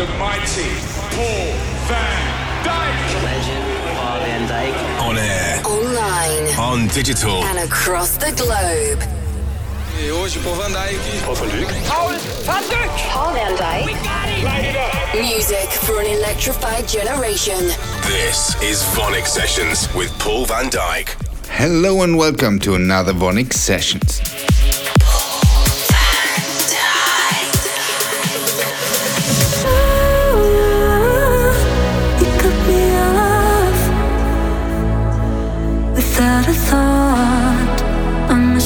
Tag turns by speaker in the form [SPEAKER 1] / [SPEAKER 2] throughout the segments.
[SPEAKER 1] the mighty Paul van Dyk.
[SPEAKER 2] Legend Paul van Dyk.
[SPEAKER 3] On air,
[SPEAKER 4] Online
[SPEAKER 3] on digital.
[SPEAKER 4] and across the globe.
[SPEAKER 5] E hoje, Paul van Dyk.
[SPEAKER 4] Paul van Dyk. Music for an electrified generation.
[SPEAKER 3] This is VONYC Sessions with Paul van Dyk.
[SPEAKER 6] Hello and welcome to another VONYC Sessions.
[SPEAKER 7] Without a thought. I'm a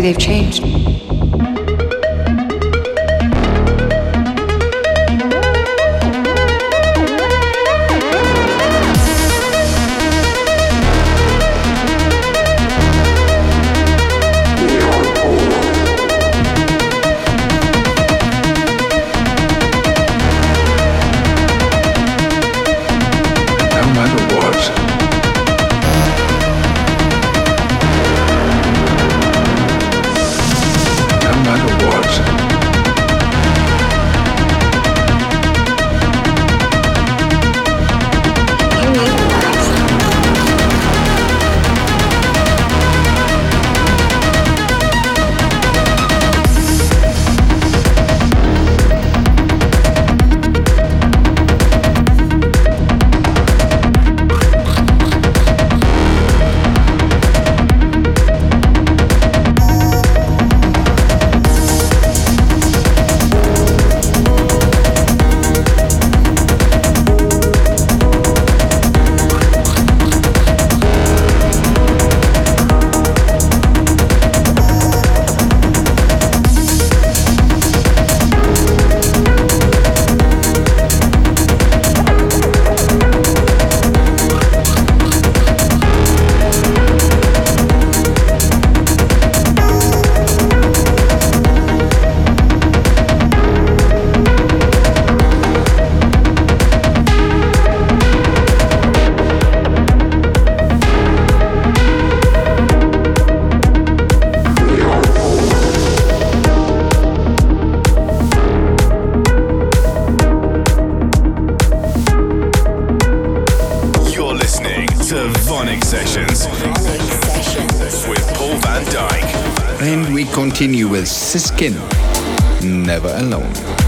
[SPEAKER 3] Maybe they've changed.
[SPEAKER 6] Siskin, Never Alone.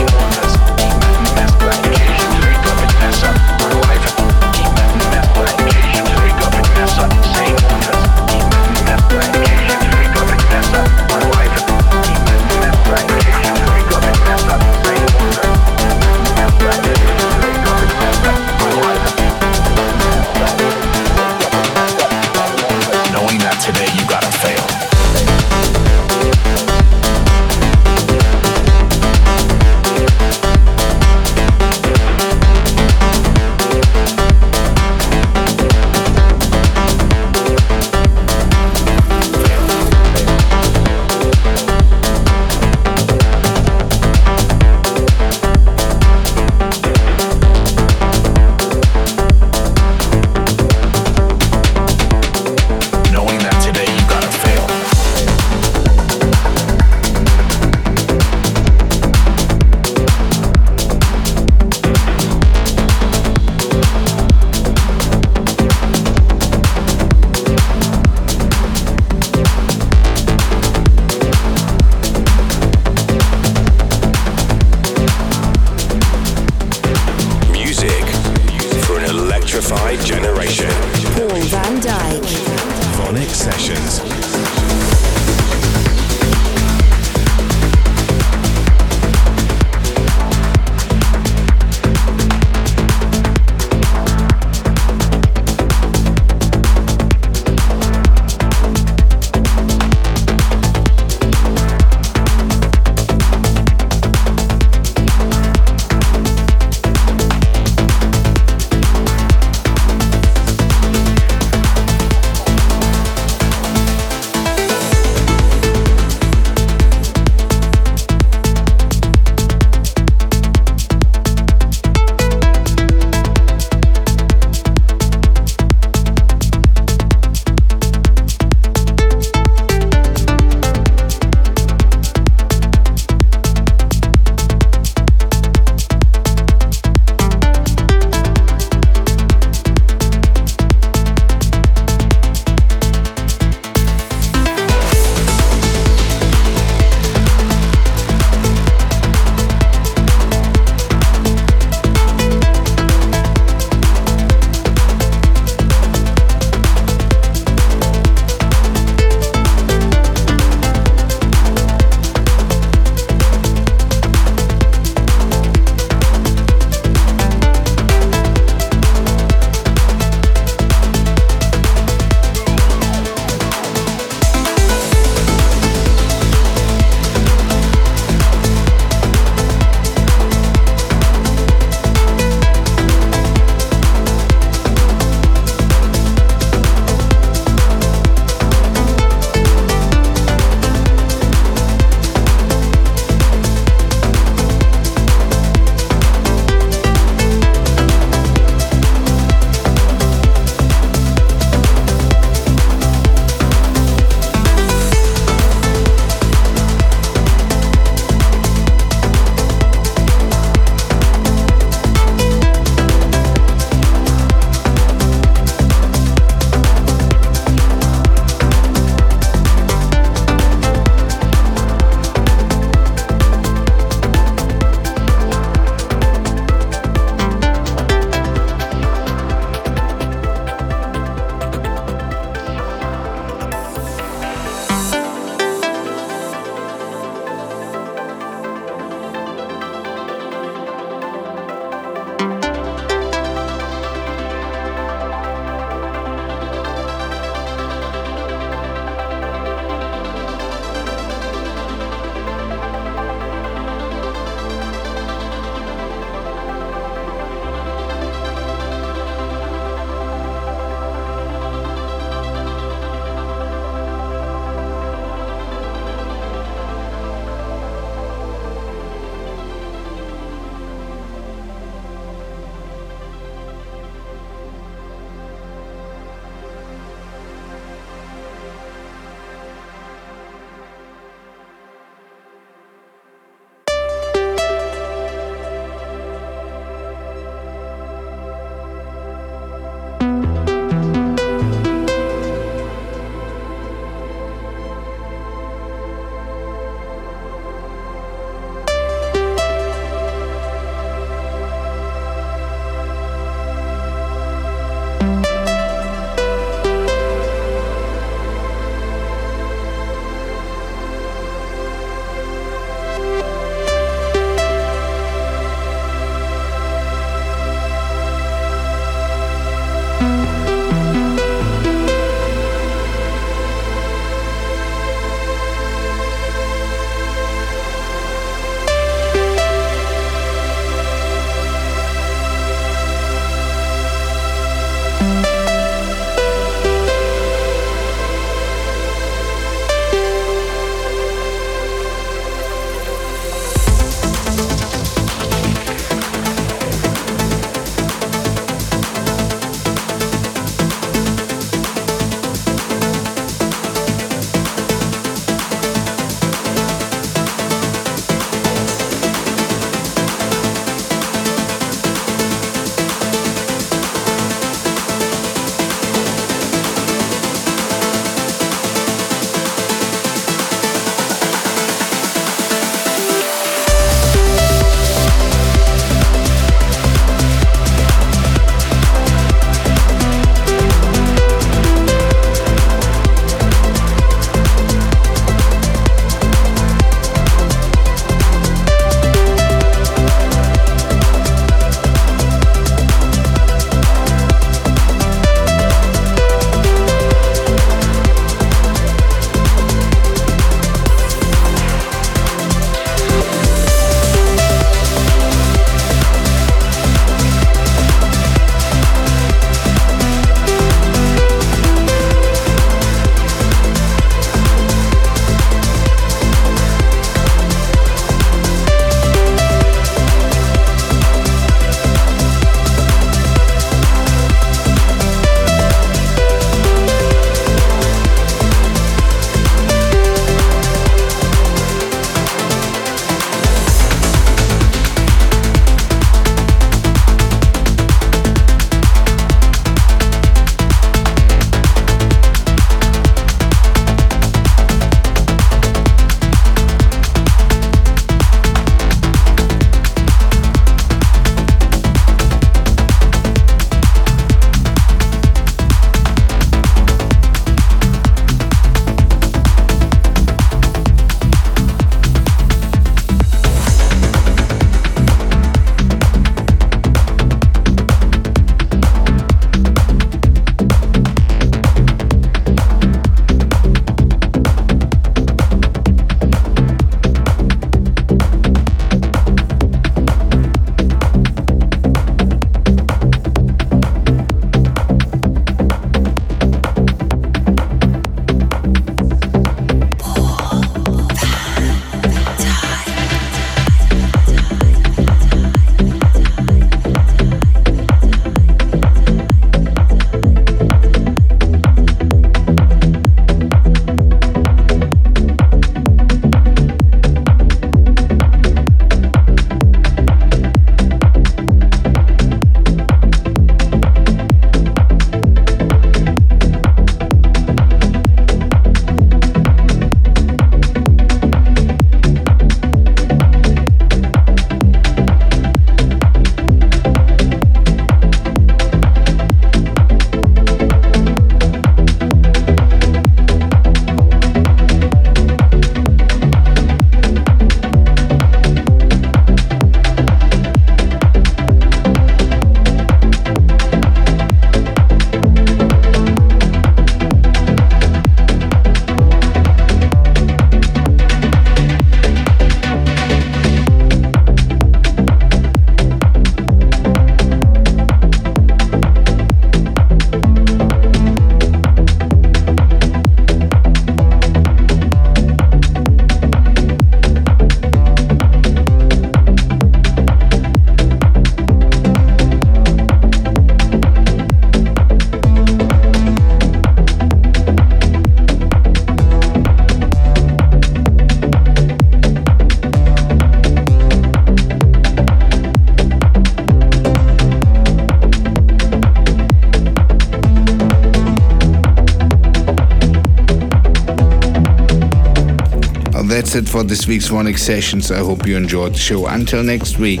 [SPEAKER 6] For this week's VONYC Sessions. I hope you enjoyed the show. Until next week,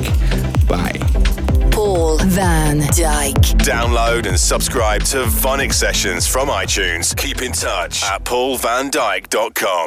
[SPEAKER 6] bye.
[SPEAKER 4] Paul van Dyk.
[SPEAKER 3] Download and subscribe to VONYC Sessions from iTunes. Keep in touch at paulvandyk.com.